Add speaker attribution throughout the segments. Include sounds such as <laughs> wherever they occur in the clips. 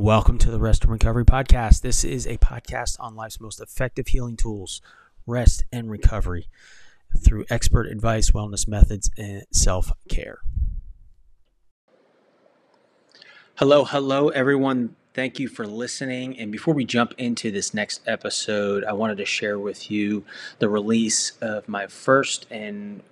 Speaker 1: Welcome to the Rest and Recovery Podcast. This is a podcast on life's most effective healing tools, rest and recovery, through expert advice, wellness methods, and self care. Hello, hello, everyone. Thank you for listening. And before we jump into this next episode, I wanted to share with you the release of my first and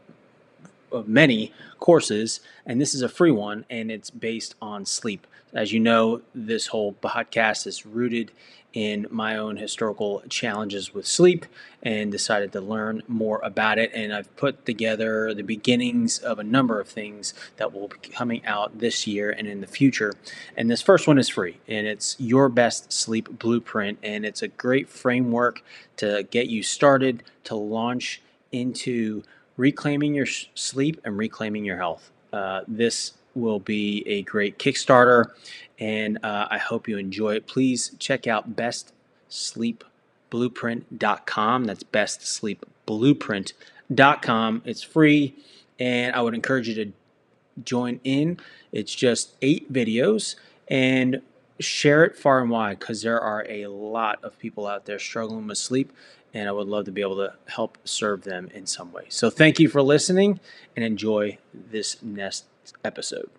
Speaker 1: of many courses, and this is a free one, and it's based on sleep. As you know, this whole podcast is rooted in my own historical challenges with sleep and decided to learn more about it. And I've put together the beginnings of a number of things that will be coming out this year and in the future. And this first one is free, and it's Your Best Sleep Blueprint. And it's a great framework to get you started to launch into reclaiming your sleep and reclaiming your health. Uh, this will be a great Kickstarter, and uh, I hope you enjoy it. Please check out bestsleepblueprint.com. That's bestsleepblueprint.com. It's free, and I would encourage you to join in. It's just eight videos, and share it far and wide because there are a lot of people out there struggling with sleep and I would love to be able to help serve them in some way. So thank you for listening and enjoy this next episode.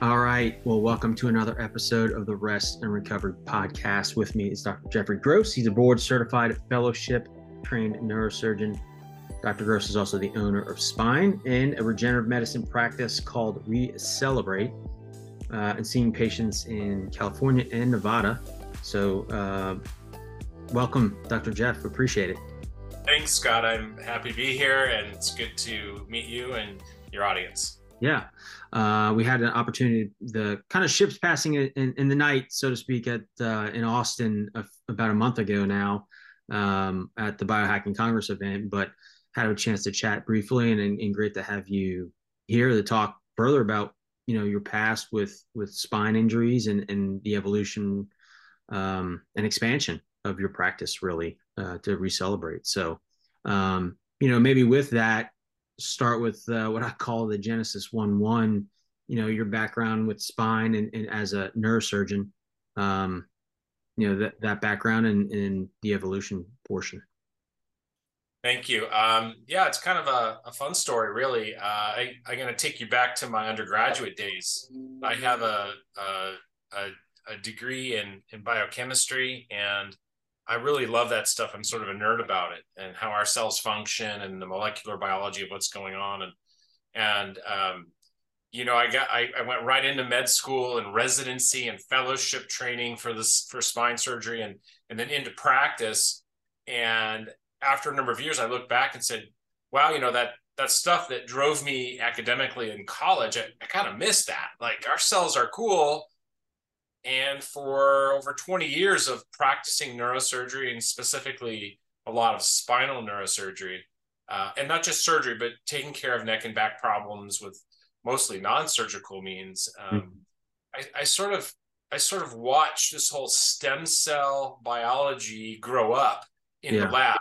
Speaker 1: All right. Well, welcome to another episode of the Rest and Recovery Podcast. With me is Dr. Jeffrey Gross. He's a board certified fellowship trained neurosurgeon. Dr. Gross is also the owner of Spine and a regenerative medicine practice called Recellebrate uh, and seeing patients in California and Nevada. So, uh, welcome, Dr. Jeff. Appreciate it.
Speaker 2: Thanks, Scott. I'm happy to be here, and it's good to meet you and your audience.
Speaker 1: Yeah, uh, we had an opportunity. The kind of ships passing in, in the night, so to speak, at uh, in Austin a, about a month ago now um, at the Biohacking Congress event, but had a chance to chat briefly, and, and great to have you here to talk further about you know your past with with spine injuries and and the evolution um, and expansion of your practice really uh, to recellebrate. So, um, you know, maybe with that, start with uh, what I call the Genesis one one. You know, your background with spine and, and as a neurosurgeon. Um, you know that that background and, the evolution portion.
Speaker 2: Thank you. Um, yeah, it's kind of a, a fun story, really. Uh, I, am going to take you back to my undergraduate days. I have a, a, a, a degree in, in biochemistry, and I really love that stuff. I'm sort of a nerd about it and how our cells function and the molecular biology of what's going on. And and um, you know, I got I, I went right into med school and residency and fellowship training for this for spine surgery and and then into practice. And after a number of years, I looked back and said, "Wow, you know that that stuff that drove me academically in college, I, I kind of missed that. Like our cells are cool, and for over 20 years of practicing neurosurgery and specifically a lot of spinal neurosurgery, uh, and not just surgery, but taking care of neck and back problems with mostly non-surgical means. Um, mm-hmm. I, I sort of I sort of watched this whole stem cell biology grow up in yeah. the lab.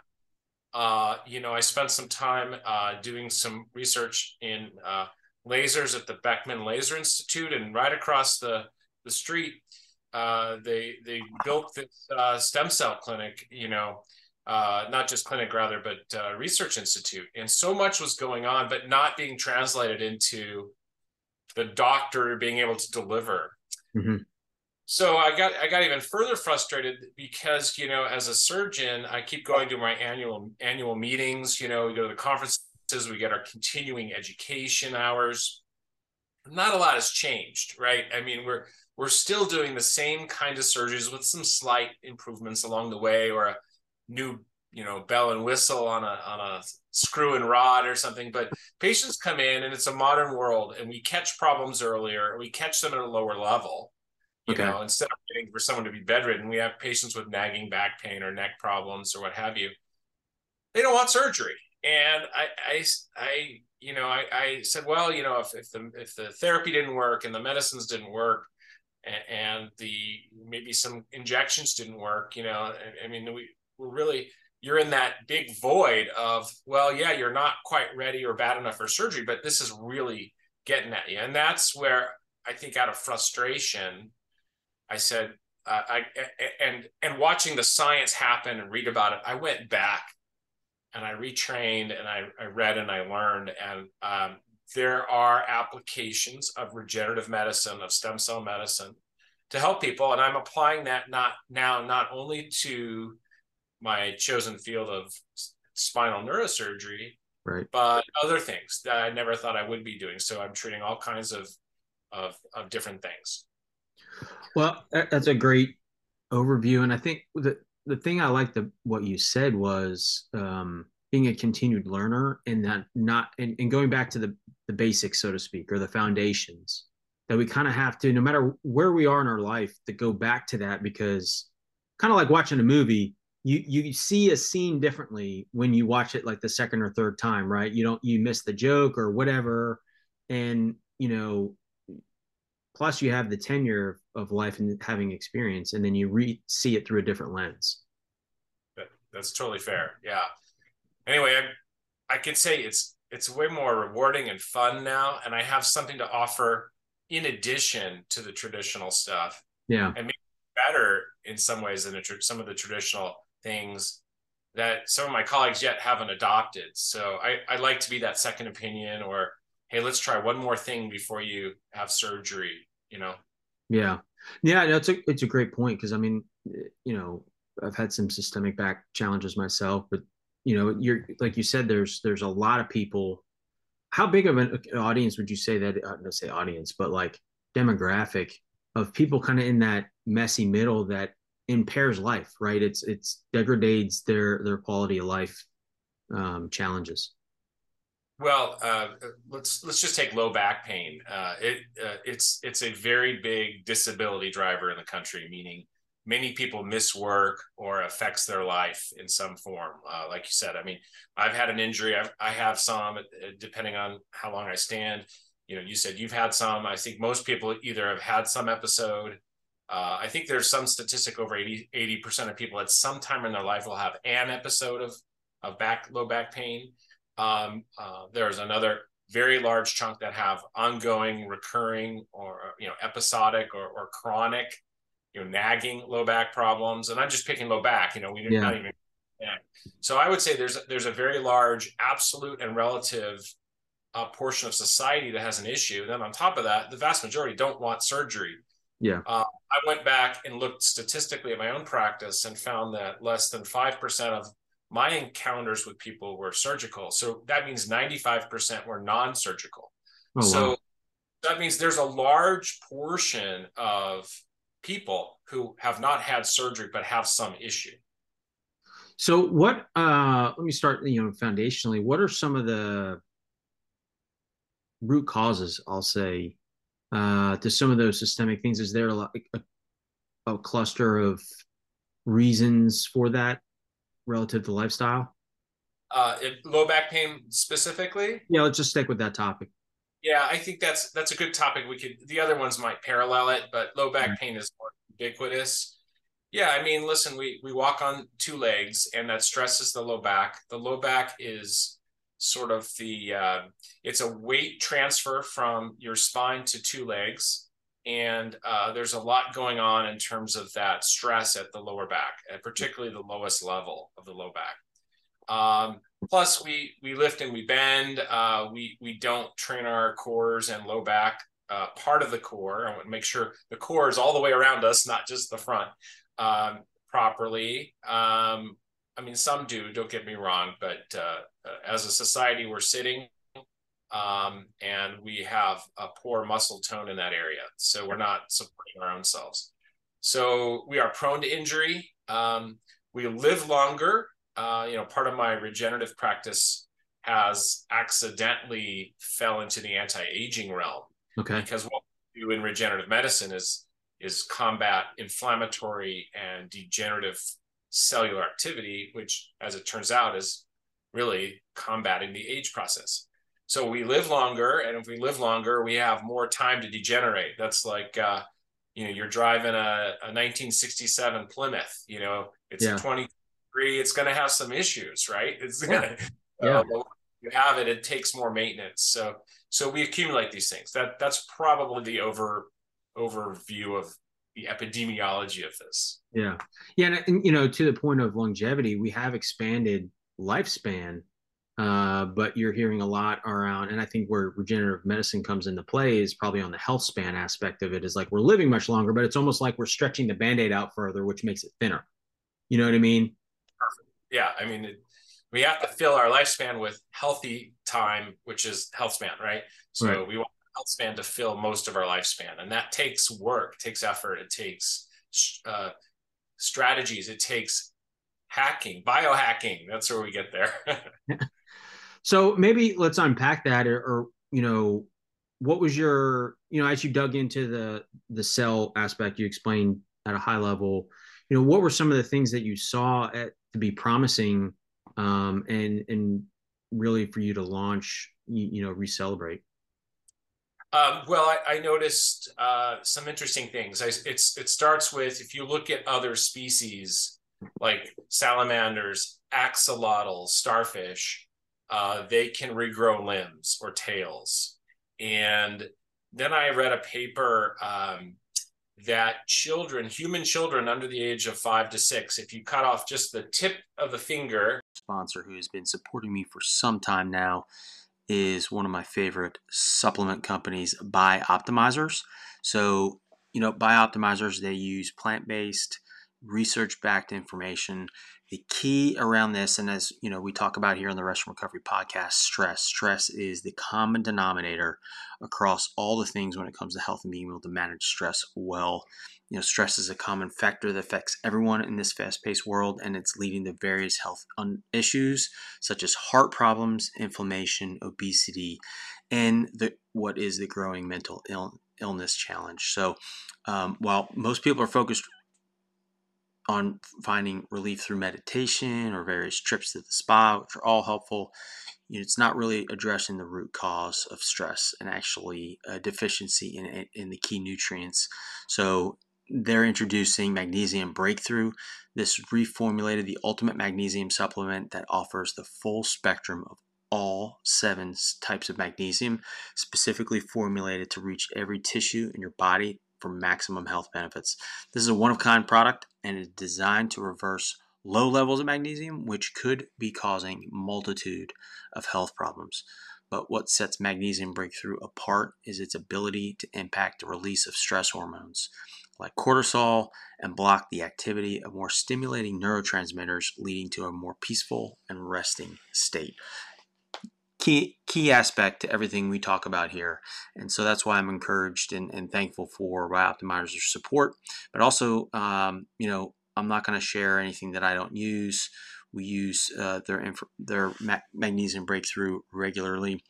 Speaker 2: Uh, you know, I spent some time uh, doing some research in uh, lasers at the Beckman Laser Institute, and right across the the street, uh, they they built this uh, stem cell clinic. You know, uh, not just clinic rather, but uh, research institute. And so much was going on, but not being translated into the doctor being able to deliver. Mm-hmm. So I got I got even further frustrated because you know as a surgeon I keep going to my annual annual meetings. You know we go to the conferences, we get our continuing education hours. Not a lot has changed, right? I mean we're we're still doing the same kind of surgeries with some slight improvements along the way or a new you know bell and whistle on a on a screw and rod or something but patients come in and it's a modern world and we catch problems earlier we catch them at a lower level you okay. know instead of waiting for someone to be bedridden we have patients with nagging back pain or neck problems or what have you they don't want surgery and i i, I you know I, I said well you know if, if the if the therapy didn't work and the medicines didn't work and, the maybe some injections didn't work. You know, I, mean, we we're really you're in that big void of, well, yeah, you're not quite ready or bad enough for surgery, but this is really getting at you. And that's where I think out of frustration, I said, uh, I and and watching the science happen and read about it, I went back and I retrained and I, I read and I learned. And um, there are applications of regenerative medicine, of stem cell medicine to help people. And I'm applying that not now, not only to my chosen field of spinal neurosurgery,
Speaker 1: right.
Speaker 2: but other things that I never thought I would be doing. So I'm treating all kinds of, of, of different things.
Speaker 1: Well, that's a great overview. And I think the, the thing I liked the, what you said was um, being a continued learner and that not, and, and going back to the, the basics, so to speak, or the foundations that we kind of have to, no matter where we are in our life, to go back to that because kind of like watching a movie, you you see a scene differently when you watch it like the second or third time, right? You don't you miss the joke or whatever, and you know, plus you have the tenure of life and having experience, and then you re see it through a different lens.
Speaker 2: That's totally fair. Yeah. Anyway, I, I could say it's it's way more rewarding and fun now, and I have something to offer in addition to the traditional stuff.
Speaker 1: Yeah.
Speaker 2: And maybe better in some ways than some of the traditional things that some of my colleagues yet haven't adopted. So I, I like to be that second opinion or, hey, let's try one more thing before you have surgery, you know?
Speaker 1: Yeah. Yeah, no, it's a it's a great point because I mean, you know, I've had some systemic back challenges myself, but you know, you're like you said, there's there's a lot of people. How big of an audience would you say that uh, let's say audience but like demographic of people kind of in that messy middle that impairs life right? It's it's degrades their their quality of life um, challenges.
Speaker 2: Well uh, let's let's just take low back pain. Uh, it uh, it's it's a very big disability driver in the country meaning many people miss work or affects their life in some form. Uh, like you said, I mean, I've had an injury. I've, I have some, uh, depending on how long I stand. You know, you said you've had some. I think most people either have had some episode. Uh, I think there's some statistic over 80 percent of people at some time in their life will have an episode of of back low back pain. Um, uh, there's another very large chunk that have ongoing, recurring, or you know, episodic or, or chronic you know, nagging low back problems. And I'm just picking low back, you know, we didn't yeah. not even yeah. So I would say there's there's a very large absolute and relative uh, portion of society that has an issue. And then on top of that, the vast majority don't want surgery.
Speaker 1: Yeah. Uh,
Speaker 2: I went back and looked statistically at my own practice and found that less than 5% of my encounters with people were surgical. So that means 95% were non surgical. Oh, so wow. that means there's a large portion of people who have not had surgery but have some issue.
Speaker 1: So what uh let me start you know foundationally what are some of the root causes I'll say uh to some of those systemic things is there a, a, a cluster of reasons for that relative to lifestyle?
Speaker 2: Uh, low back pain specifically?
Speaker 1: Yeah, let's just stick with that topic.
Speaker 2: Yeah, I think that's that's a good topic. We could the other ones might parallel it, but low back pain is ubiquitous. Yeah, I mean, listen, we we walk on two legs, and that stresses the low back. The low back is sort of the uh, it's a weight transfer from your spine to two legs, and uh, there's a lot going on in terms of that stress at the lower back, and particularly the lowest level of the low back. Um, plus, we we lift and we bend. Uh, we we don't train our cores and low back uh, part of the core. I want to make sure the core is all the way around us, not just the front, um, properly. Um, I mean, some do. Don't get me wrong, but uh, as a society, we're sitting. Um, and we have a poor muscle tone in that area. So we're not supporting our own selves. So we are prone to injury. Um, we live longer uh, you know, part of my regenerative practice has accidentally fell into the anti-aging realm.
Speaker 1: Okay.
Speaker 2: Because what we do in regenerative medicine is is combat inflammatory and degenerative cellular activity, which, as it turns out, is really combating the age process. So we live longer, and if we live longer, we have more time to degenerate. That's like, uh, you know, you're driving a, a 1967 Plymouth. You know, it's yeah. 20 degree, it's going to have some issues, right? It's
Speaker 1: Yeah.
Speaker 2: gonna,
Speaker 1: Yeah.
Speaker 2: uh, you have it, it takes more maintenance. So, so we accumulate these things. That that's probably the over overview of the epidemiology of this.
Speaker 1: Yeah. Yeah. And, you know, to the point of longevity, we have expanded lifespan. Uh, but you're hearing a lot around, and I think where regenerative medicine comes into play is probably on the health span aspect of it. Is like we're living much longer, but it's almost like we're stretching the band aid out further, which makes it thinner. You know what I mean? Perfect.
Speaker 2: Yeah, I mean, it, we have to fill our lifespan with healthy time, which is health span, right? So
Speaker 1: Right.
Speaker 2: we want health span to fill most of our lifespan, and that takes work, takes effort, it takes uh, strategies, it takes hacking, biohacking. That's where we get there. <laughs>
Speaker 1: So maybe let's unpack that, or, or you know, what was your, you know, as you dug into the the cell aspect, you explained at a high level, you know, what were some of the things that you saw at, to be promising, um, and and really for you to launch, you, you know, recellebrate.
Speaker 2: Um, well, I, I noticed uh, some interesting things. I, it's it starts with if you look at other species like salamanders, axolotls, starfish, uh, they can regrow limbs or tails. And then I read a paper um, that children, human children under the age of five to six, if you cut off just the tip of the finger,
Speaker 1: Sponsor who has been supporting me for some time now is one of my favorite supplement companies, BiOptimizers. So, you know, BiOptimizers, they use plant based, research backed information. The key around this, and as you know, we talk about here on the Rest and Recovery podcast, stress. Stress is the common denominator across all the things when it comes to health and being able to manage stress well. You know, stress is a common factor that affects everyone in this fast paced world, and it's leading to various health issues such as heart problems, inflammation, obesity, and the, what is the growing mental Ill, illness challenge. So, um, while most people are focused on finding relief through meditation or various trips to the spa, which are all helpful, you know, it's not really addressing the root cause of stress and actually a deficiency in, in the key nutrients. So, they're introducing Magnesium Breakthrough. This reformulated the ultimate magnesium supplement that offers the full spectrum of all seven types of magnesium, specifically formulated to reach every tissue in your body for maximum health benefits. This is a one of kind product and is designed to reverse low levels of magnesium, which could be causing multitude of health problems. But what sets Magnesium Breakthrough apart is its ability to impact the release of stress hormones like cortisol and block the activity of more stimulating neurotransmitters, leading to a more peaceful and resting state. Key, key aspect to everything we talk about here. And so that's why I'm encouraged and, and thankful for BiOptimizer's support. But also, um, you know, I'm not going to share anything that I don't use. We use uh, their, inf- their ma- magnesium breakthrough regularly.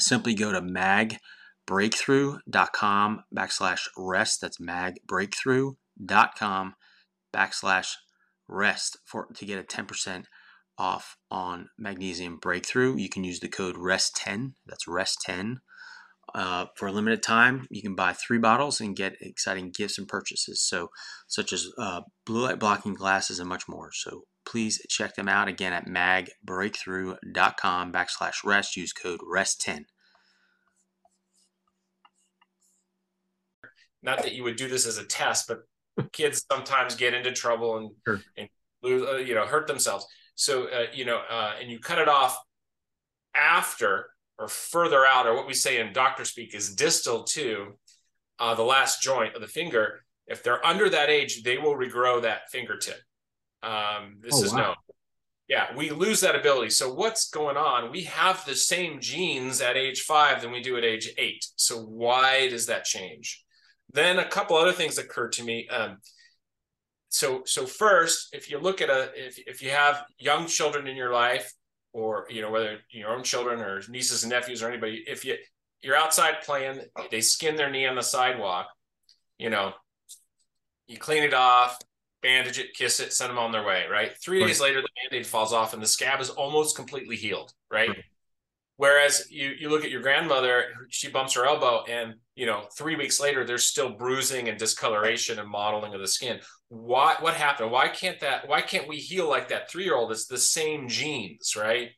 Speaker 1: Simply go to mag breakthrough.com backslash rest. That's magbreakthrough.com backslash rest for to get a 10% off on magnesium breakthrough. You can use the code REST10. That's REST10. Uh, for a limited time, you can buy three bottles and get exciting gifts and purchases, so such as uh, blue light blocking glasses and much more. So please check them out again at magbreakthrough.com backslash rest. Use code REST10.
Speaker 2: not that you would do this as a test, but kids sometimes get into trouble and
Speaker 1: Sure.
Speaker 2: and lose, uh, you know, hurt themselves. So uh, you know, uh, and you cut it off after or further out, or what we say in doctor speak is distal to uh, the last joint of the finger. If they're under that age, they will regrow that fingertip. Um, this
Speaker 1: Oh,
Speaker 2: is
Speaker 1: wow.
Speaker 2: known. Yeah, we lose that ability. So what's going on? We have the same genes at age five than we do at age eight. So why does that change? Then a couple other things occurred to me. Um, so so first, if you look at a if if you have young children in your life, or you know whether your own children or nieces and nephews or anybody, if you you're outside playing, they skin their knee on the sidewalk, you know, you clean it off, bandage it, kiss it, send them on their way. Right. Three days later, the band-aid falls off and the scab is almost completely healed. Right.
Speaker 1: Right.
Speaker 2: Whereas you you look at your grandmother, she bumps her elbow, and you know three weeks later there's still bruising and discoloration and modeling of the skin. Why? What happened? Why can't that? Why can't we heal like that three year old? It's the same genes, right?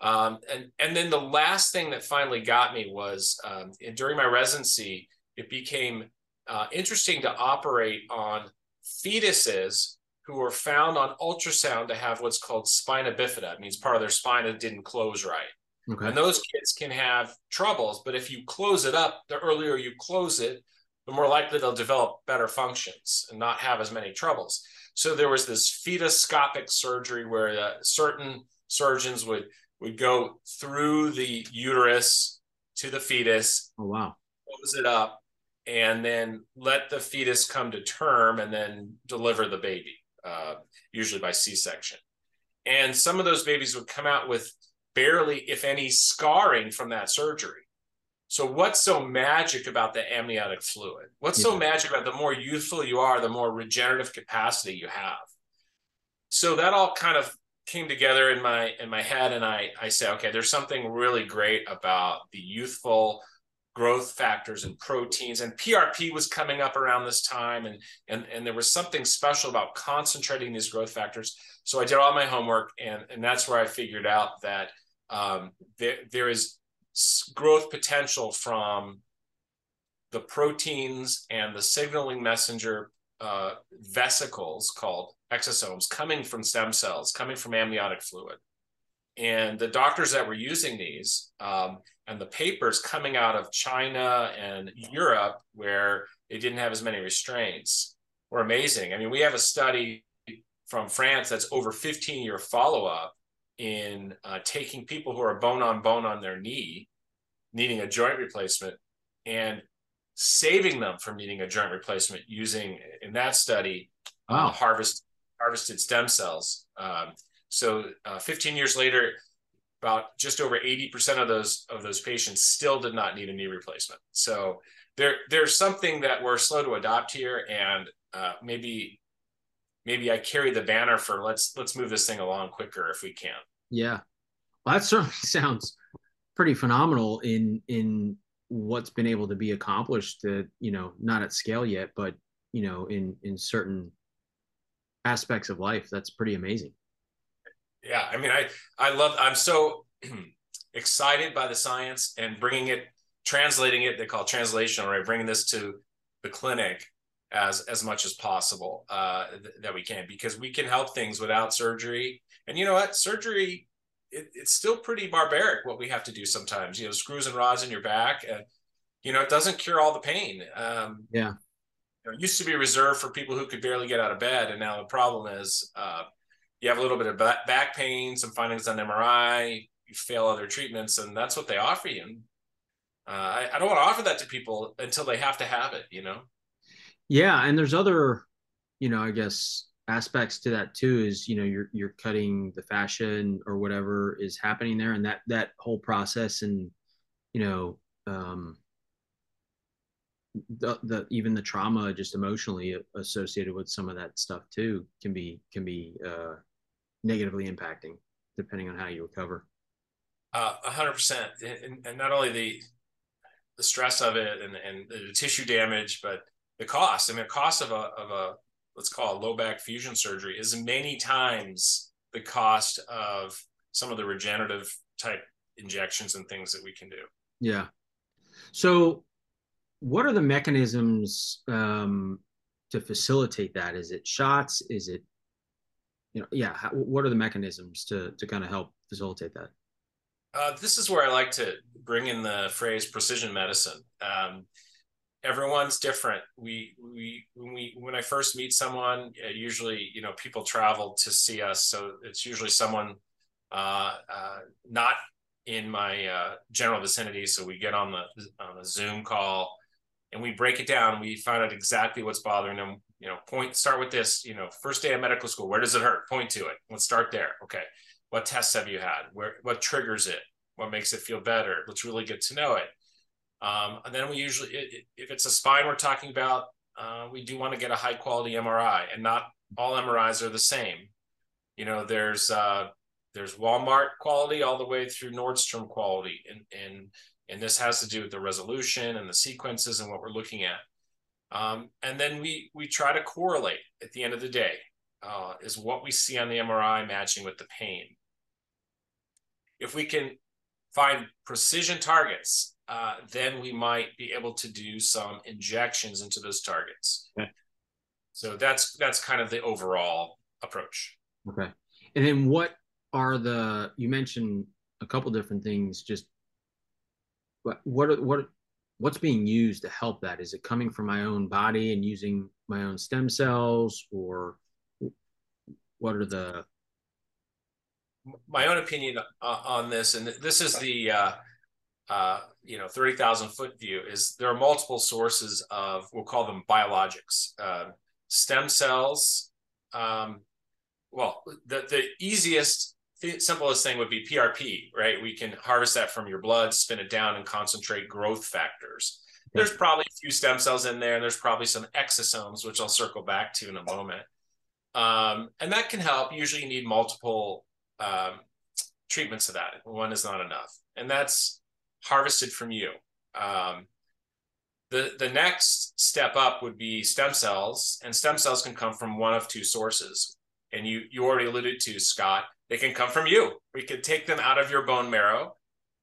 Speaker 2: Um, and and then the last thing that finally got me was um, during my residency, it became uh, interesting to operate on fetuses who were found on ultrasound to have what's called spina bifida. It means part of their spine didn't close right. Okay. And those kids can have troubles, but if you close it up, the earlier you close it, the more likely they'll develop better functions and not have as many troubles. So there was this fetoscopic surgery where uh, certain surgeons would would go through the uterus to the fetus.
Speaker 1: Oh wow!
Speaker 2: Close it up, and then let the fetus come to term, and then deliver the baby, uh, usually by C-section. And some of those babies would come out with barely, if any, scarring from that surgery. So, what's so magic about the amniotic fluid? What's yeah. so magic about the more youthful you are, the more regenerative capacity you have? So that all kind of came together in my in my head, and I I say, okay, there's something really great about the youthful growth factors and proteins and PRP was coming up around this time and and and there was something special about concentrating these growth factors so I did all my homework and and that's where I figured out that um, there, there is growth potential from the proteins and the signaling messenger uh, vesicles called exosomes coming from stem cells, coming from amniotic fluid. And the doctors that were using these um, and the papers coming out of China and Europe, where they didn't have as many restraints, were amazing. I mean, we have a study from France that's over 15 year follow up in uh, taking people who are bone on bone on their knee, needing a joint replacement, and saving them from needing a joint replacement using, in that study, uh, wow. uh, harvest harvested stem cells. Um, so, uh, 15 years later, about just over 80% of those of those patients still did not need a knee replacement. So there there's something that we're slow to adopt here, and uh, maybe maybe I carry the banner for let's let's move this thing along quicker if we can.
Speaker 1: Yeah, well, that <laughs> certainly sounds pretty phenomenal in in what's been able to be accomplished. That you know, not at scale yet, but you know, in in certain aspects of life, that's pretty amazing.
Speaker 2: Yeah, I mean, I I love. I'm so <clears throat> excited by the science and bringing it, translating it. They call translation, right? Bringing this to the clinic as as much as possible uh, th- that we can because we can help things without surgery. And you know what, surgery it, it's still pretty barbaric what we have to do sometimes. You know, screws and rods in your back, and you know it doesn't cure all the pain. Um,
Speaker 1: yeah,
Speaker 2: you know, it used to be reserved for people who could barely get out of bed, and now the problem is uh, you have a little bit of back pain, some findings on MRI, you fail other treatments, and that's what they offer you. Uh, I, I don't want to offer that to people until they have to have it. You know.
Speaker 1: Yeah, and there's other, you know, I guess aspects to that too is you know you're you're cutting the fascia or whatever is happening there and that that whole process and you know um the, the even the trauma just emotionally associated with some of that stuff too can be can be uh negatively impacting depending on how you recover.
Speaker 2: Uh, a hundred percent. And not only the the stress of it and, and the tissue damage but the cost. I mean, the cost of a of a let's call it low back fusion surgery is many times the cost of some of the regenerative type injections and things that we can do.
Speaker 1: Yeah. So, what are the mechanisms um, to facilitate that? Is it shots? Is it, you know, yeah. How, what are the mechanisms to to kind of help facilitate that?
Speaker 2: Uh, this is where I like to bring in the phrase precision medicine. Um, everyone's different. We we when we when I first meet someone, uh, usually you know people travel to see us, so it's usually someone uh, uh, not in my uh, general vicinity. So we get on the on a Zoom call and we break it down. We find out exactly what's bothering them. You know, point start with this. You know, first day of medical school, where does it hurt? Point to it. Let's start there. Okay, what tests have you had? Where what triggers it? What makes it feel better? Let's really get to know it um, and then we usually, if it's a spine we're talking about, uh, we do want to get a high quality MRI, and not all MRIs are the same. You know, there's uh, there's Walmart quality all the way through Nordstrom quality, and and and this has to do with the resolution and the sequences and what we're looking at. Um, and then we we try to correlate at the end of the day uh, is what we see on the MRI matching with the pain. If we can find precision targets, uh, then we might be able to do some injections into those targets. Okay. So that's that's kind of the overall approach.
Speaker 1: Okay. And then what are the you mentioned a couple different things just what what what what's being used to help that is it coming from my own body and using my own stem cells or what are the
Speaker 2: my own opinion uh, on this and this is the uh, uh, you know 30,000 foot view is there are multiple sources of we'll call them biologics uh, stem cells um, well the the easiest the simplest thing would be PRP, right? We can harvest that from your blood, spin it down, and concentrate growth factors. There's probably a few stem cells in there, and there's probably some exosomes, which I'll circle back to in a moment. Um, and that can help. Usually, you need multiple um, treatments of that. One is not enough, and that's harvested from you. Um, the the next step up would be stem cells, and stem cells can come from one of two sources. And you you already alluded to Scott they can come from you. We could take them out of your bone marrow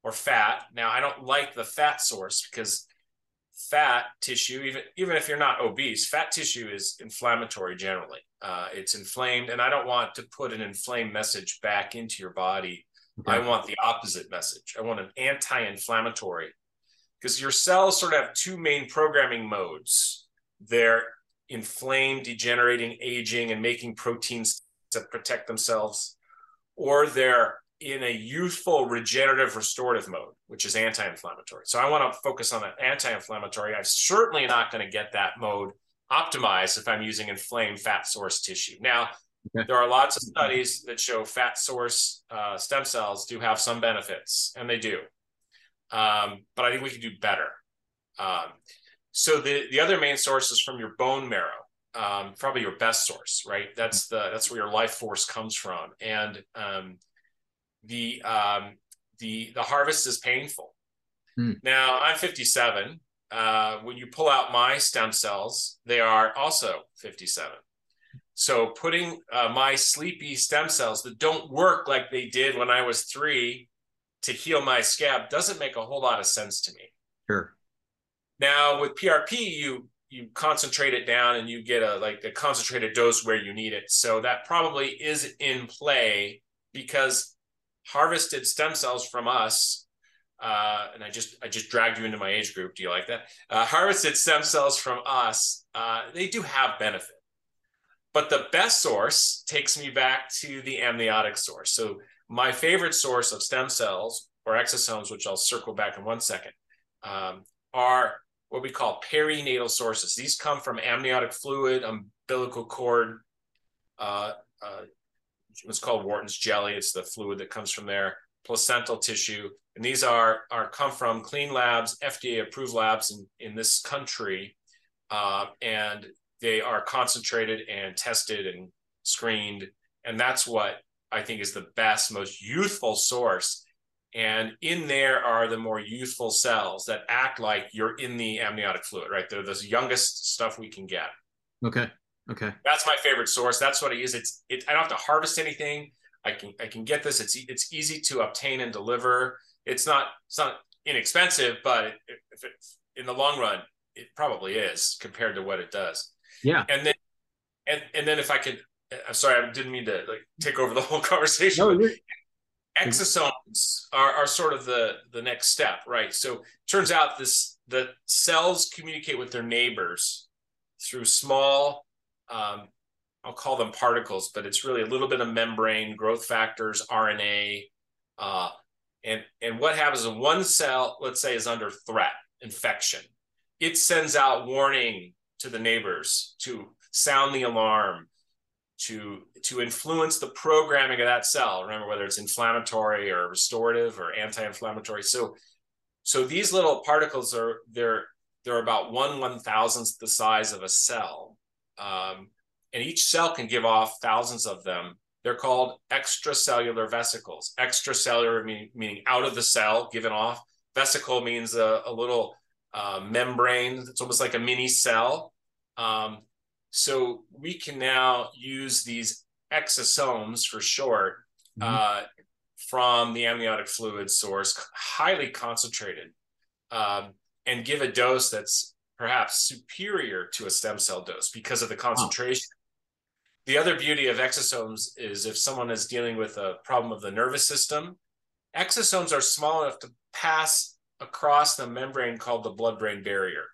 Speaker 2: or fat. Now, I don't like the fat source because fat tissue, even even if you're not obese, fat tissue is inflammatory generally. Uh, it's inflamed, and I don't want to put an inflamed message back into your body. Okay. I want the opposite message. I want an anti-inflammatory because your cells sort of have two main programming modes. They're inflamed, degenerating, aging, and making proteins to protect themselves or they're in a youthful regenerative restorative mode, which is anti-inflammatory. So I want to focus on that anti-inflammatory. I'm certainly not going to get that mode optimized if I'm using inflamed fat source tissue. Now, okay. there are lots of studies that show fat source uh, stem cells do have some benefits, and they do. Um, but I think we can do better. Um, so the the other main source is from your bone marrow um, probably your best source, right? That's the that's where your life force comes from, and um, the um, the the harvest is painful. Hmm. Now I'm 57. Uh, when you pull out my stem cells, they are also 57. So putting uh, my sleepy stem cells that don't work like they did when I was three to heal my scab doesn't make a whole lot of sense to me.
Speaker 1: Sure.
Speaker 2: Now with PRP, you you concentrate it down and you get a like a concentrated dose where you need it. So that probably is in play because harvested stem cells from us, uh, and I just I just dragged you into my age group. Do you like that? Uh, harvested stem cells from us, uh, they do have benefit, but the best source takes me back to the amniotic source. So my favorite source of stem cells or exosomes, which I'll circle back in one second, um, are what we call perinatal sources. These come from amniotic fluid, umbilical cord. Uh, uh, it's called Wharton's jelly. It's the fluid that comes from there. Placental tissue, and these are are come from clean labs, FDA approved labs in in this country, uh, and they are concentrated and tested and screened, and that's what I think is the best, most youthful source and in there are the more youthful cells that act like you're in the amniotic fluid, right? They're the youngest stuff we can get.
Speaker 1: Okay. Okay.
Speaker 2: That's my favorite source. That's what I use. It's it. I don't have to harvest anything. I can I can get this. It's it's easy to obtain and deliver. It's not it's not inexpensive, but it, if it, in the long run, it probably is compared to what it does.
Speaker 1: Yeah.
Speaker 2: And then and and then if I could, I'm sorry, I didn't mean to like take over the <laughs> whole conversation. No, exosomes are, are sort of the the next step right so turns out this the cells communicate with their neighbors through small um, i'll call them particles but it's really a little bit of membrane growth factors rna uh, and and what happens is one cell let's say is under threat infection it sends out warning to the neighbors to sound the alarm to to influence the programming of that cell remember whether it's inflammatory or restorative or anti-inflammatory so so these little particles are they're they're about one one thousandth the size of a cell um, and each cell can give off thousands of them They're called extracellular vesicles. Extracellular mean, meaning out of the cell, given off. Vesicle means a, a little uh, membrane. It's almost like a mini cell. Um, so we can now use these exosomes for short mm-hmm. uh, from the amniotic fluid source, highly concentrated, um, and give a dose that's perhaps superior to a stem cell dose because of the concentration. Wow. The other beauty of exosomes is if someone is dealing with a problem of the nervous system, exosomes are small enough to pass across the membrane called the blood brain barrier.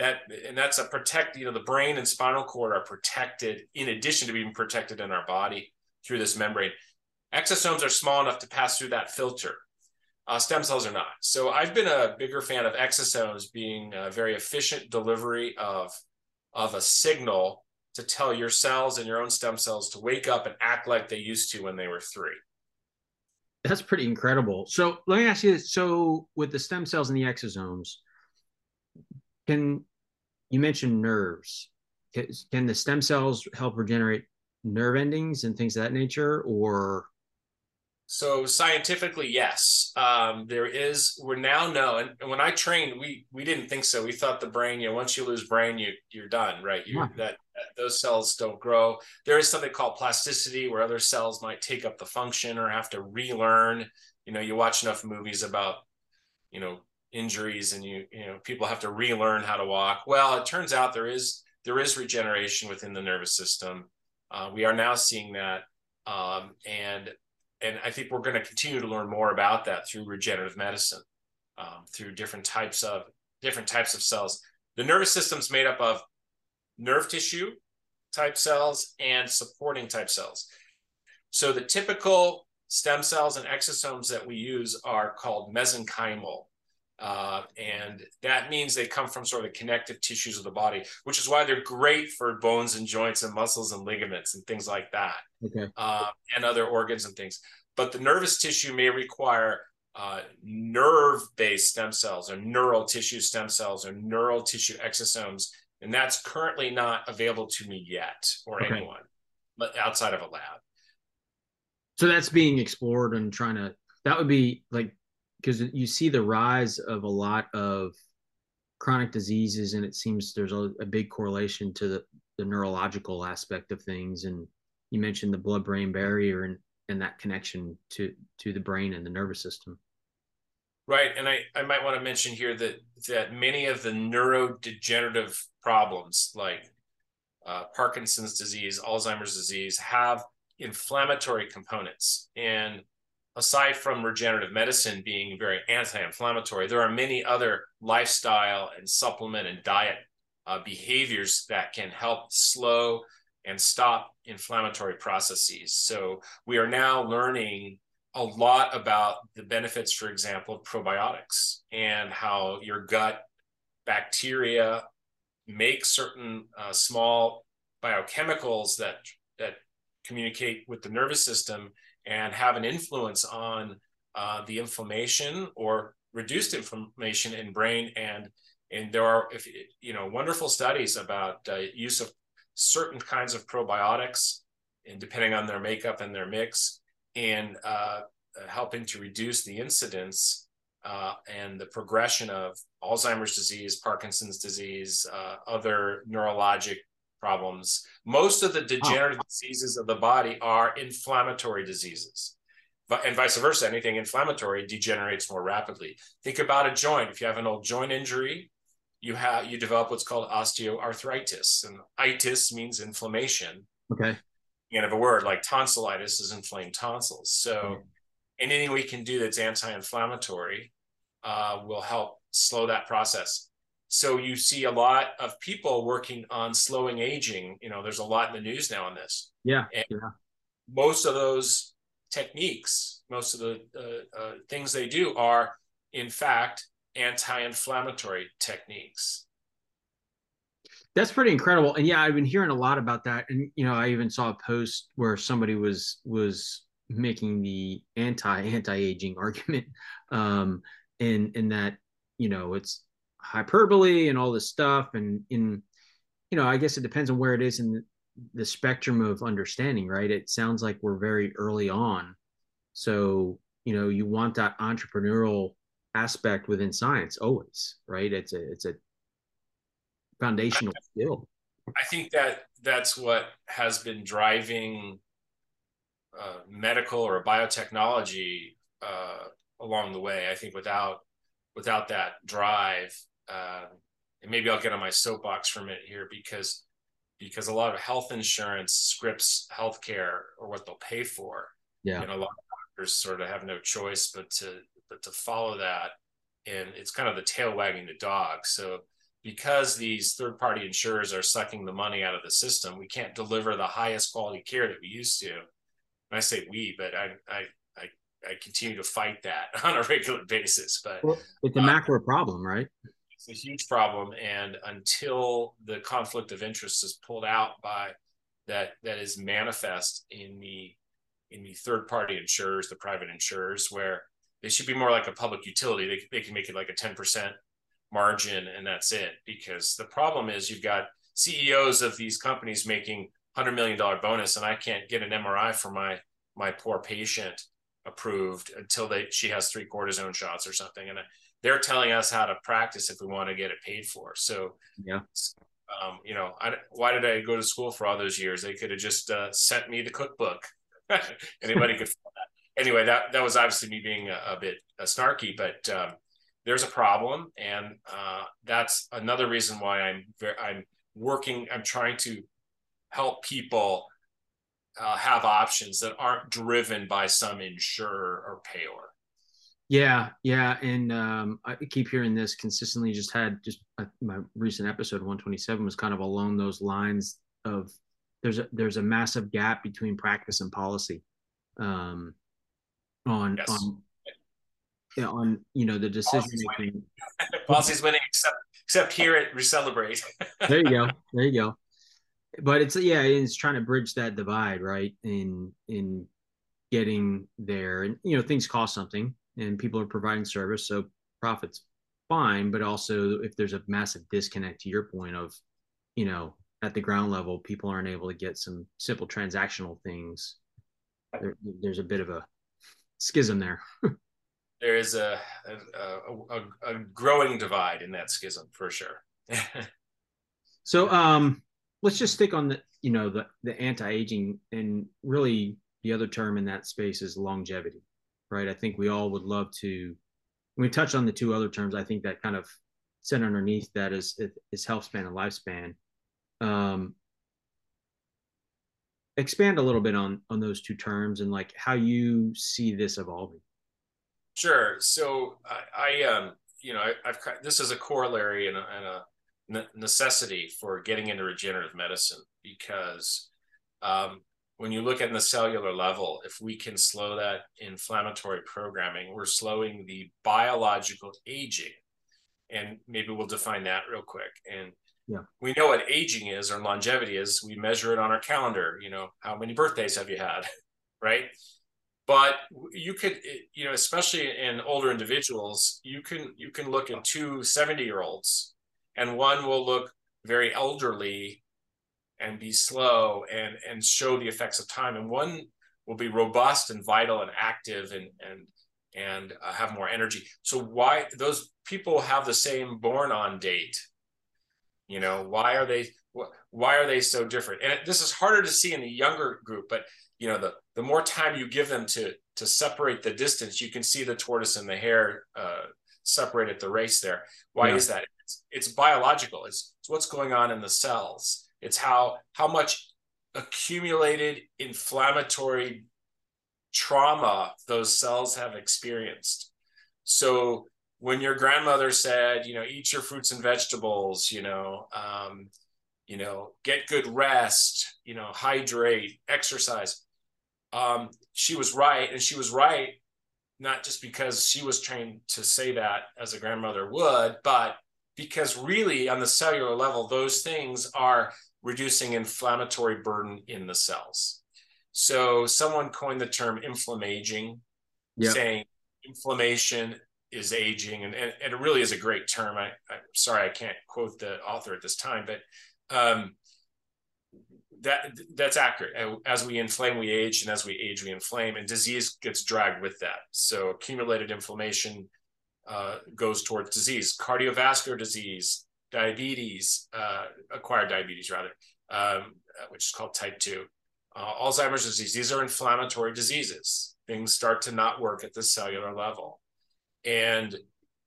Speaker 2: That and that's a protect, you know, the brain and spinal cord are protected in addition to being protected in our body through this membrane. Exosomes are small enough to pass through that filter. Uh, stem cells are not. So I've been a bigger fan of exosomes being a very efficient delivery of, of a signal to tell your cells and your own stem cells to wake up and act like they used to when they were three.
Speaker 1: That's pretty incredible. So let me ask you this. So with the stem cells and the exosomes, can you mentioned nerves? Can the stem cells help regenerate nerve endings and things of that nature, or
Speaker 2: so scientifically, yes, um, there is. We're now known. And when I trained, we we didn't think so. We thought the brain, you know, once you lose brain, you you're done, right? You yeah. that, that those cells don't grow. There is something called plasticity, where other cells might take up the function or have to relearn. You know, you watch enough movies about, you know, injuries, and you you know people have to relearn how to walk. Well, it turns out there is there is regeneration within the nervous system. Uh, we are now seeing that, um, and and I think we're going to continue to learn more about that through regenerative medicine, um, through different types of different types of cells. The nervous system is made up of nerve tissue type cells and supporting type cells. So the typical stem cells and exosomes that we use are called mesenchymal. Uh, and that means they come from sort of the connective tissues of the body, which is why they're great for bones and joints and muscles and ligaments and things like that, okay. uh, and other organs and things. But the nervous tissue may require uh, nerve-based stem cells or neural tissue stem cells or neural tissue exosomes, and that's currently not available to me yet or okay. anyone, but outside of a lab.
Speaker 1: So that's being explored and trying to. That would be like because you see the rise of a lot of chronic diseases and it seems there's a, a big correlation to the, the neurological aspect of things. And you mentioned the blood brain barrier and and that connection to to the brain and the nervous system.
Speaker 2: Right. And i i might want to mention here that that many of the neurodegenerative problems like uh, parkinson's disease alzheimer's disease have inflammatory components. And aside from regenerative medicine being very anti-inflammatory, there are many other lifestyle and supplement and diet uh, behaviors that can help slow and stop inflammatory processes. So we are now learning a lot about the benefits, for example, of probiotics and how your gut bacteria make certain uh, small biochemicals that that communicate with the nervous system and have an influence on uh, the inflammation or reduced inflammation in brain. And and there are if you know wonderful studies about uh, use of certain kinds of probiotics and depending on their makeup and their mix and uh, helping to reduce the incidence uh, and the progression of Alzheimer's disease, Parkinson's disease, uh, other neurologic problems. Most of the degenerative oh. diseases of the body are inflammatory diseases. And vice versa, anything inflammatory degenerates more rapidly. Think about a joint. If you have an old joint injury, you have you develop what's called osteoarthritis. And itis means inflammation.
Speaker 1: Okay.
Speaker 2: End of a word like tonsillitis is inflamed tonsils. So mm-hmm. anything we can do that's anti-inflammatory uh, will help slow that process so you see a lot of people working on slowing aging. You know there's a lot in the news now on this.
Speaker 1: Yeah,
Speaker 2: and
Speaker 1: yeah.
Speaker 2: most of those techniques most of the uh, uh, things they do are in fact anti-inflammatory techniques.
Speaker 1: That's pretty incredible. And yeah i've been hearing a lot about that. And you know i even saw a post where somebody was was making the anti anti-aging <laughs> argument um in in that you know it's hyperbole and all this stuff and in you know i guess it depends on where it is in the spectrum of understanding, right? It sounds like we're very early on. So, you know, you want that entrepreneurial aspect within science always, right? It's a it's a foundational skill.
Speaker 2: I think that that's what has been driving uh, medical or biotechnology uh, along the way. I think without without that drive, uh, and maybe I'll get on my soapbox for a minute here because because a lot of health insurance scripts healthcare or what they'll pay for.
Speaker 1: Yeah,
Speaker 2: and a lot of doctors sort of have no choice but to but to follow that, and it's kind of the tail wagging the dog. So because these third party insurers are sucking the money out of the system, we can't deliver the highest quality care that we used to. And I say we, but I, I, I, I continue to fight that <laughs> on a regular basis. But
Speaker 1: well, it's a macro um, problem, right?
Speaker 2: It's a huge problem. And until the conflict of interest is pulled out by that, that is manifest in the, in the third party insurers, the private insurers, where they should be more like a public utility. They, they can make it like a 10% margin and that's it. Because the problem is you've got CEOs of these companies making hundred million dollar bonus, and I can't get an MRI for my my poor patient approved until they she has three cortisone shots or something, and they're telling us how to practice if we want to get it paid for. So
Speaker 1: yeah.
Speaker 2: Um, you know, I, why did I go to school for all those years? They could have just uh, sent me the cookbook. <laughs> Anybody could. That. Anyway, that that was obviously me being a, a bit uh, snarky, but um, there's a problem, and uh, that's another reason why I'm very, I'm working. I'm trying to help people uh, have options that aren't driven by some insurer or payer.
Speaker 1: Yeah, yeah, and um, I keep hearing this consistently. Just had just uh, my recent episode 127 was kind of along those lines of there's a there's a massive gap between practice and policy um, on yes. on on you know the decision making. <laughs>
Speaker 2: Policy's winning, except except here at Recellebrate. <laughs>
Speaker 1: there you go. There you go. But it's yeah, it's trying to bridge that divide, right? In in getting there, and you know things cost something, and people are providing service, so profits fine. But also, if there's a massive disconnect to your point of, you know, at the ground level, people aren't able to get some simple transactional things. There, there's a bit of a schism there. <laughs>
Speaker 2: there is a a, a, a growing divide in that schism for sure.
Speaker 1: so um, let's just stick on the you know the the anti-aging and really the other term in that space is longevity, right? I think we all would love to. We touch on the two other terms, I think that kind of sit underneath that is is health span and lifespan. Um, expand a little bit on on those two terms and like how you see this evolving.
Speaker 2: Sure. So I, I um, you know, I, have this is a corollary and a, and a, necessity for getting into regenerative medicine because um, when you look at the cellular level, if we can slow that inflammatory programming, we're slowing the biological aging. And maybe we'll define that real quick. And
Speaker 1: yeah.
Speaker 2: we know what aging is or longevity is. We measure it on our calendar. You know, how many birthdays have you had? <laughs> right but you could eh, you know especially in older individuals you can you can look at two 70 year olds and one will look very elderly and be slow and and show the effects of time. And one will be robust and vital and active and and and uh, have more energy. So why those people have the same born on date. You know why are they why are they so different? And this is harder to see in the younger group but you know the the more time you give them to to separate the distance you can see the tortoise and the hare uh, separate at the race there. Why yeah. is that? It's, it's biological. It's, it's what's going on in the cells it's how how much accumulated inflammatory trauma those cells have experienced. So when your grandmother said you know eat your fruits and vegetables you know um, you know get good rest you know hydrate exercise um, she was right, and she was right not just because she was trained to say that as a grandmother would, but because really on the cellular level, those things are reducing inflammatory burden in the cells. So someone coined the term inflammaging, yep. saying inflammation is aging, and, and, and, it really is a great term. I, am sorry I can't quote the author at this time, but um, that that's accurate. As we inflame, we age, and as we age, we inflame, and disease gets dragged with that. So accumulated inflammation uh, goes towards disease, cardiovascular disease, diabetes, uh, acquired diabetes rather, um, which is called type two, uh, Alzheimer's disease. These are inflammatory diseases. Things start to not work at the cellular level, and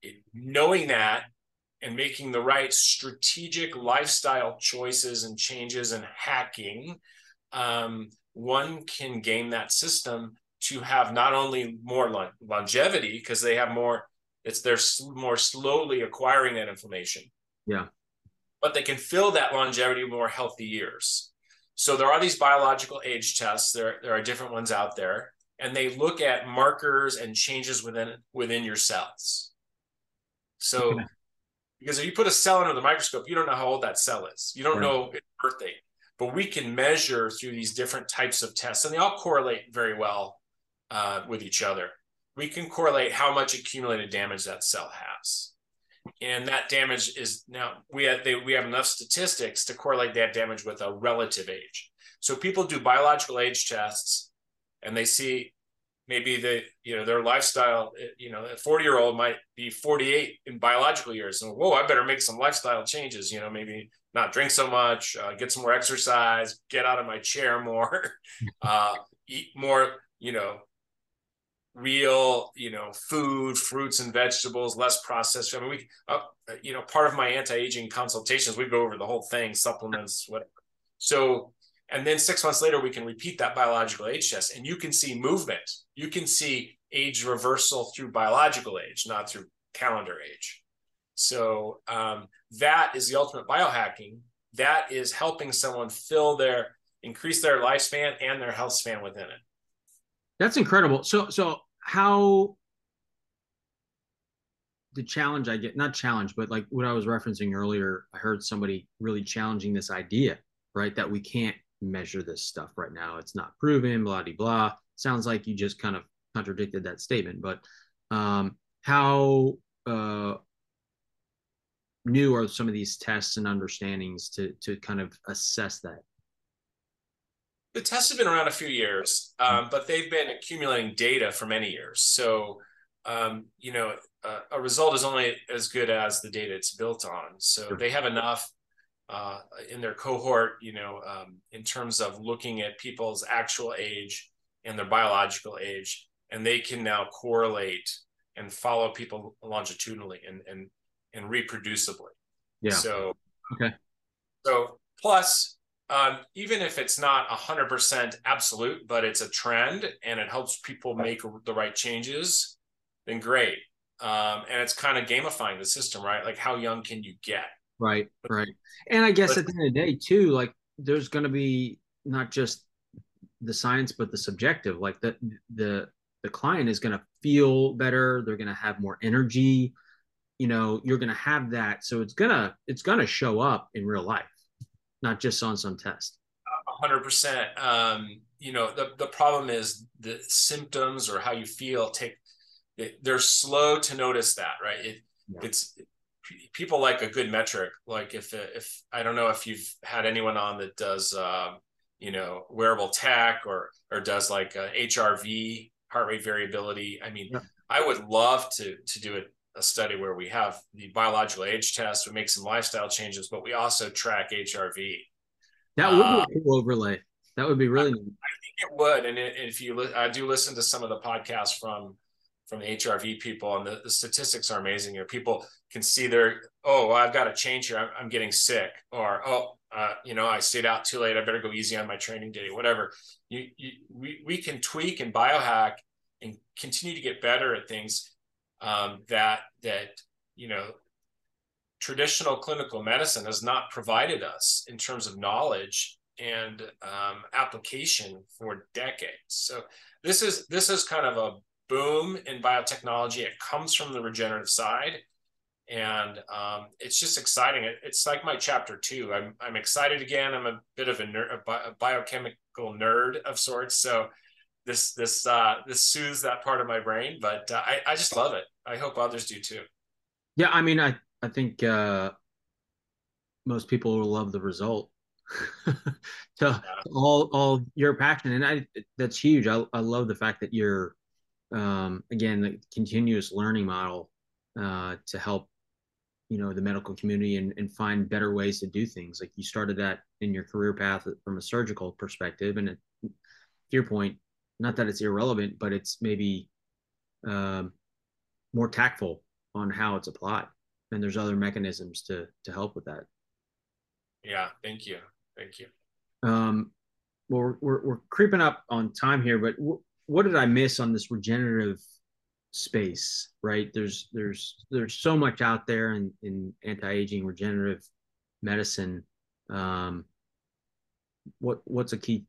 Speaker 2: it, knowing that and making the right strategic lifestyle choices and changes and hacking, um, one can game that system to have not only more lo- longevity because they have more, it's they're more slowly acquiring that inflammation.
Speaker 1: Yeah.
Speaker 2: But they can fill that longevity with more healthy years. So there are these biological age tests. There, there are different ones out there, and they look at markers and changes within within your cells. So okay because if you put a cell under the microscope, you don't know how old that cell is. You don't right. know its birth date. But we can measure through these different types of tests, and they all correlate very well uh, with each other. We can correlate how much accumulated damage that cell has, and that damage is now we have they, we have enough statistics to correlate that damage with a relative age. So people do biological age tests, and they see maybe the you know their lifestyle you know a 40 year old might be 48 in biological years and whoa i better make some lifestyle changes you know maybe not drink so much uh, get some more exercise get out of my chair more <laughs> uh, eat more you know real you know food fruits and vegetables less processed i mean we uh, you know part of my anti-aging consultations we go over the whole thing supplements whatever so and then six months later, we can repeat that biological age test and you can see movement. You can see age reversal through biological age, not through calendar age. So um, that is the ultimate biohacking. That is helping someone fill their, increase their lifespan and their health span within it.
Speaker 1: That's incredible. So, so how the challenge I get, not challenge, but like what I was referencing earlier, I heard somebody really challenging this idea, right? That we can't measure this stuff right now. It's not proven, blah, blah, blah. Sounds like you just kind of contradicted that statement, but um, how uh, new are some of these tests and understandings to, to kind of assess that?
Speaker 2: The tests have been around a few years, um, but they've been accumulating data for many years. So, um, you know, uh, a result is only as good as the data it's built on. So sure. they have enough uh, in their cohort, you know, um, in terms of looking at people's actual age and their biological age, and they can now correlate and follow people longitudinally and and and reproducibly.
Speaker 1: Yeah.
Speaker 2: So
Speaker 1: okay.
Speaker 2: So plus, um, even if it's not hundred percent absolute, but it's a trend and it helps people make the right changes, then great. Um, and it's kind of gamifying the system, right? Like how young can you get?
Speaker 1: Right, right. And I guess at the end of the day, too, like there's going to be not just the science, but the subjective. Like the the the client is going to feel better. They're going to have more energy. You know, you're going to have that. So it's gonna it's gonna show up in real life, not just on some test.
Speaker 2: hundred percent. Um, you know, the the problem is the symptoms or how you feel take. They're slow to notice that, right? It, yeah. It's people like a good metric. Like if if I don't know if you've had anyone on that does uh, you know wearable tech or or does like HRV heart rate variability. I mean, yeah. I would love to to do a, a study where we have the biological age test, we make some lifestyle changes, but we also track HRV.
Speaker 1: That would uh, be a cool overlay. That would be really. I, I
Speaker 2: think it would, and if you, li- I do listen to some of the podcasts from from the HRV people, and the, the statistics are amazing. You know, people can see their, oh, well, I've got to change here. I'm, I'm getting sick, or oh, uh, you know, I stayed out too late. I better go easy on my training day, whatever. You, you, we, we can tweak and biohack and continue to get better at things um, that that you know traditional clinical medicine has not provided us in terms of knowledge and um, application for decades. So this is this is kind of a boom in biotechnology. It comes from the regenerative side. And um, it's just exciting. It, it's like my chapter two. I'm, I'm excited again. I'm a bit of a, nerd, a, bi- a biochemical nerd of sorts. So this this uh, this soothes that part of my brain. But uh, I, I just love it. I hope others do too.
Speaker 1: Yeah, I mean, I I think uh, most people will love the result. <laughs> to, yeah. all all your passion and i that's huge i, I love the fact that you're um, again the continuous learning model uh, to help you know the medical community and, and find better ways to do things like you started that in your career path from a surgical perspective and it, to your point not that it's irrelevant but it's maybe um, more tactful on how it's applied. And there's other mechanisms to to help with that.
Speaker 2: Yeah thank you. Thank you.
Speaker 1: Um well we're, we're, creeping up on time here but w- what did i miss on this regenerative space right? There's there's there's so much out there in in anti-aging regenerative medicine. Um what what's a key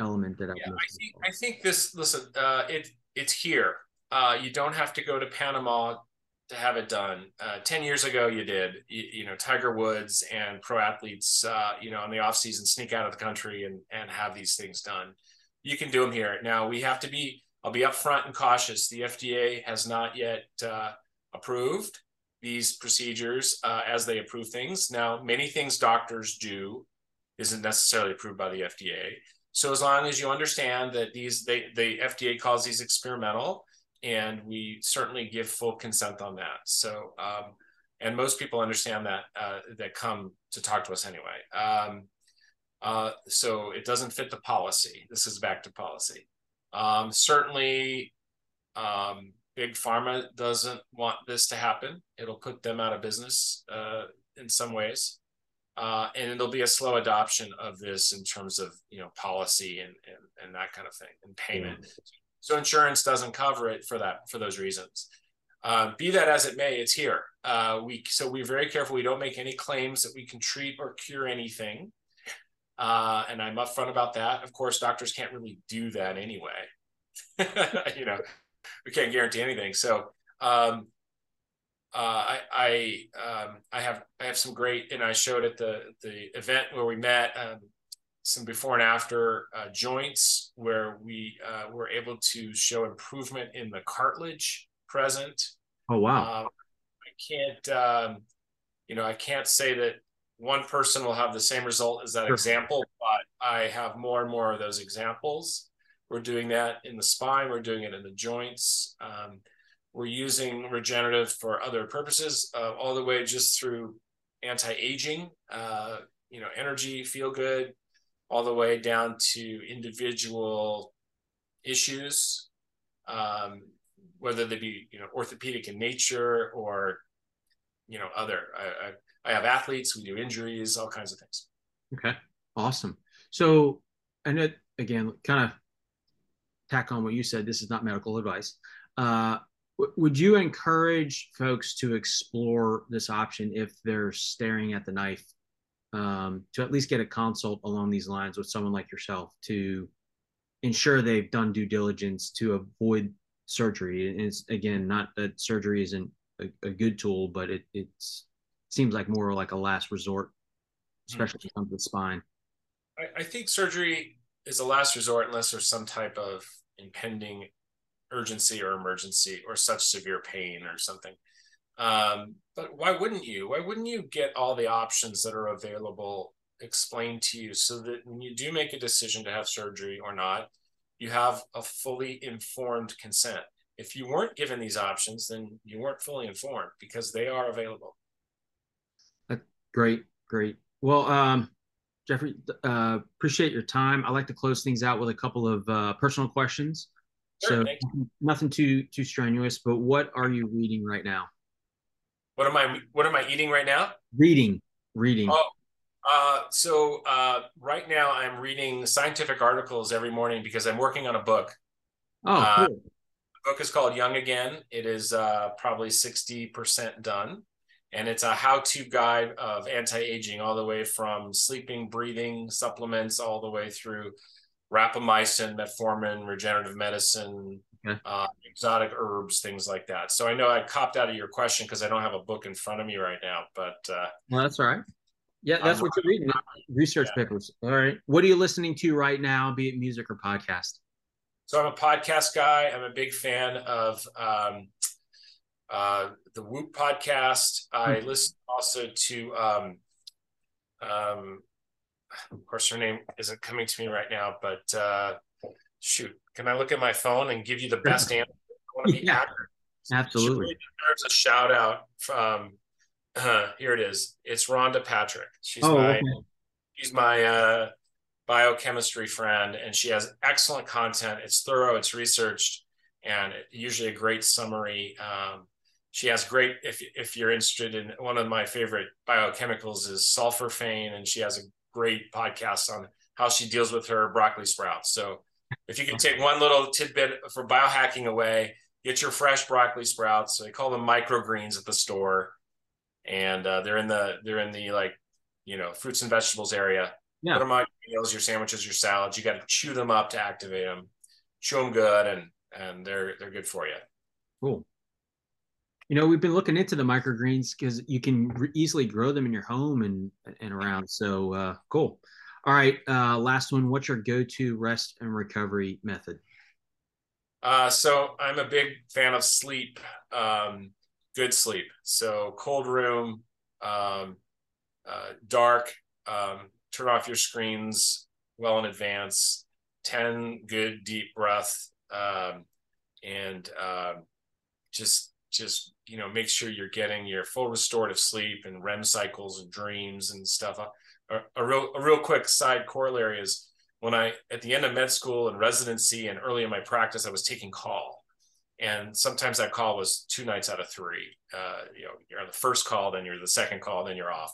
Speaker 1: element that
Speaker 2: yeah, I think I think this listen uh it it's here uh you don't have to go to Panama to have it done. Uh, 10 years ago, you did, you, you, know, Tiger Woods and pro athletes, uh, you know, in the off season sneak out of the country and, and have these things done. You can do them here. Now we have to be, I'll be upfront and cautious. The FDA has not yet uh, approved these procedures uh, as they approve things. Now, many things doctors do isn't necessarily approved by the FDA. So as long as you understand that these, they, the FDA calls these experimental, and we certainly give full consent on that. So, um, and most people understand that uh, that come to talk to us anyway. Um, uh, so it doesn't fit the policy. This is back to policy. Um, certainly, um, big pharma doesn't want this to happen. It'll put them out of business uh, in some ways. Uh, and it'll be a slow adoption of this in terms of you know policy and and, and that kind of thing and payment. Yeah. So insurance doesn't cover it for that for those reasons. Uh, be that as it may, it's here. Uh, we so we're very careful. We don't make any claims that we can treat or cure anything. Uh, and I'm upfront about that. Of course, doctors can't really do that anyway. <laughs> you know, we can't guarantee anything. So um, uh, I I, um, I have I have some great, and I showed at the the event where we met. Um, some before and after uh, joints where we uh, were able to show improvement in the cartilage present.
Speaker 1: Oh wow!
Speaker 2: Uh, I can't, um, you know, I can't say that one person will have the same result as that sure. example, but I have more and more of those examples. We're doing that in the spine. We're doing it in the joints. Um, we're using regenerative for other purposes, uh, all the way just through anti-aging, uh, you know, energy, feel good, all the way down to individual issues, um, whether they be you know orthopedic in nature or you know other. I, I, I have athletes. We do injuries, all kinds of things.
Speaker 1: Okay, awesome. So, and it again, kind of tack on what you said. This is not medical advice. Uh, would you encourage folks to explore this option if they're staring at the knife um, to at least get a consult along these lines with someone like yourself to ensure they've done due diligence to avoid surgery. And it's again not that surgery isn't a, a good tool, but it it's seems like more like a last resort, especially mm-hmm. when it comes to the spine.
Speaker 2: I, I think surgery is a last resort unless there's some type of impending urgency or emergency or such severe pain or something. Um, but why wouldn't you? Why wouldn't you get all the options that are available explained to you so that when you do make a decision to have surgery or not, you have a fully informed consent. If you weren't given these options, then you weren't fully informed because they are available.
Speaker 1: Great, great. Well, um, Jeffrey, uh, appreciate your time. I like to close things out with a couple of uh, personal questions. Sure, so nothing too too strenuous, but what are you reading right now?
Speaker 2: What am I what am I eating right now?
Speaker 1: Reading. Reading.
Speaker 2: Oh, uh, so uh, right now I'm reading scientific articles every morning because I'm working on a book.
Speaker 1: Oh, uh,
Speaker 2: cool. The book is called Young Again. It is uh, probably 60% done. And it's a how-to guide of anti-aging all the way from sleeping, breathing, supplements, all the way through rapamycin, metformin, regenerative medicine, uh, exotic herbs, things like that. So I know I copped out of your question because I don't have a book in front of me right now, but uh,
Speaker 1: well, that's all right. Yeah, that's what you're reading. Research yeah. papers. All right. What are you listening to right now, be it music or podcast?
Speaker 2: So I'm a podcast guy. I'm a big fan of um, uh, the Whoop podcast. I mm-hmm. listen also to um, um, of course, her name isn't coming to me right now, but uh, shoot, can I look at my phone and give you the best <laughs> answer? I want to be
Speaker 1: Yeah.
Speaker 2: accurate.
Speaker 1: Absolutely.
Speaker 2: Deserves a shout out from. Uh, here it is. It's Rhonda Patrick. She's
Speaker 1: Oh,
Speaker 2: my
Speaker 1: okay.
Speaker 2: she's my uh, biochemistry friend, and she has excellent content. It's thorough, it's researched, and usually a great summary. Um, she has great. If if you're interested in one of my favorite biochemicals is sulforaphane, and she has a great podcast on how she deals with her broccoli sprouts. So if you could take one little tidbit for biohacking away, get your fresh broccoli sprouts. They call them microgreens at the store, and uh, they're in the they're in the like you know fruits and vegetables area.
Speaker 1: Yeah.
Speaker 2: Put them on your meals, your sandwiches, your salads. You got to chew them up to activate them. Chew them good, and and they're they're good for you.
Speaker 1: Cool. You know, we've been looking into the microgreens because you can re- easily grow them in your home and and around. So uh, cool. All right, uh, last one. What's your go-to rest and recovery method?
Speaker 2: Uh, so I'm a big fan of sleep, um, good sleep. So cold room, um, uh, dark, um, turn off your screens well in advance, 10 good deep breath, um, and um just, just, you know, make sure you're getting your full restorative sleep and REM cycles and dreams and stuff. A, a real, a real quick side corollary is when I at the end of med school and residency and early in my practice, I was taking call, and sometimes that call was two nights out of three. Uh, you know, you're on the first call, then you're the second call, then you're off.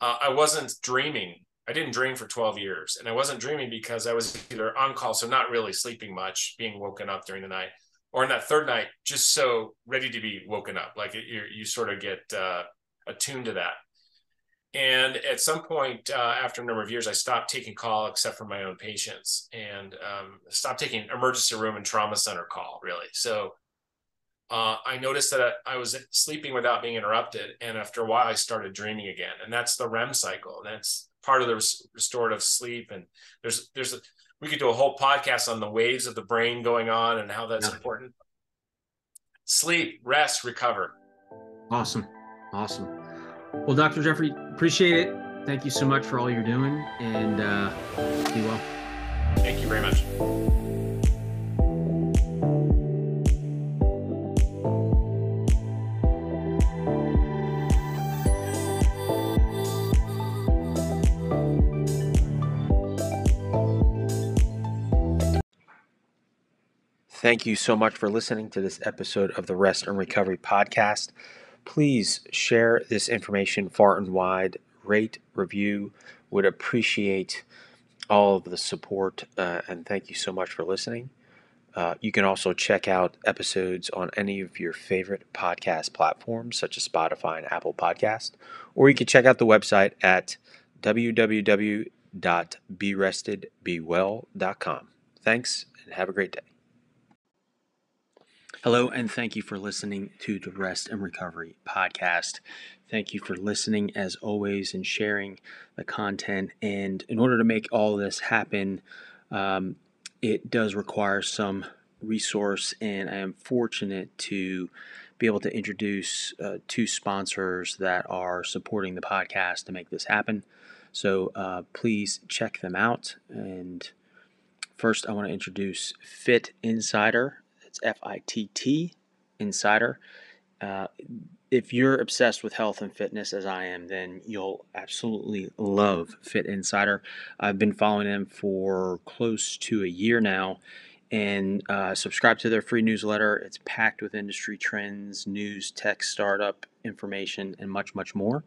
Speaker 2: Uh, I wasn't dreaming. I didn't dream for 12 years, and I wasn't dreaming because I was either on call, so not really sleeping much, being woken up during the night, or in that third night, just so ready to be woken up. Like it, you you sort of get uh, attuned to that. And at some point, uh, after a number of years, I stopped taking call except for my own patients and um, stopped taking emergency room and trauma center call, really. So uh, I noticed that I was sleeping without being interrupted. And after a while, I started dreaming again. And that's the REM cycle. And that's part of the res- restorative sleep. And there's, there's a, we could do a whole podcast on the waves of the brain going on and how that's
Speaker 1: Yeah.
Speaker 2: important. Sleep, rest, recover.
Speaker 1: Awesome, awesome. Well, Dr. Jeffrey, appreciate it. Thank you so much for all you're doing, and uh, be well.
Speaker 2: Thank you very much.
Speaker 1: Thank you so much for listening to this episode of the Rest and Recovery Podcast. Please share this information far and wide, rate, review. Would appreciate all of the support, uh, and thank you so much for listening. Uh, you can also check out episodes on any of your favorite podcast platforms, such as Spotify and Apple Podcast, or you can check out the website at www.berestedbewell.com. Thanks, and have a great day. Hello, and thank you for listening to the Rest and Recovery podcast. Thank you for listening as always and sharing the content. And in order to make all this happen, um, it does require some resource, and I am fortunate to be able to introduce uh, two sponsors that are supporting the podcast to make this happen. So uh, please check them out. And first, I want to introduce Fitt Insider. It's F I T T Insider. Uh, if you're obsessed with health and fitness as I am, then you'll absolutely love Fitt Insider. I've been following them for close to a year now and uh, subscribe to their free newsletter. It's packed with industry trends, news, tech, startup information, and much, much more.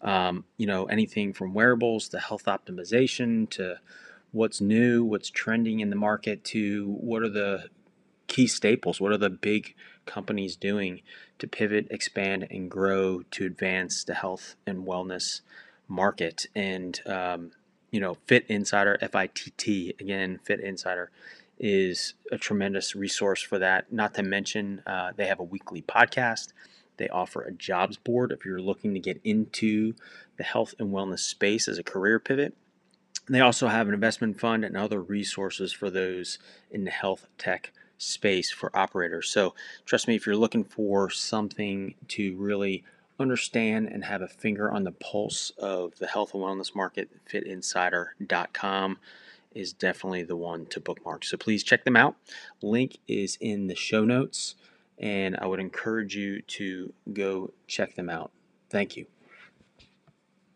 Speaker 1: Um, you know, anything from wearables to health optimization to what's new, what's trending in the market to what are the key staples? What are the big companies doing to pivot, expand, and grow to advance the health and wellness market? And, um, you know, Fitt Insider, F I T T, again, Fitt Insider is a tremendous resource for that. Not to mention, uh, they have a weekly podcast. They offer a jobs board if you're looking to get into the health and wellness space as a career pivot. They also have an investment fund and other resources for those in the health tech space for operators. So, trust me, if you're looking for something to really understand and have a finger on the pulse of the health and wellness market, fitinsider.com is definitely the one to bookmark. So please check them out. Link is in the show notes, and I would encourage you to go check them out. Thank you.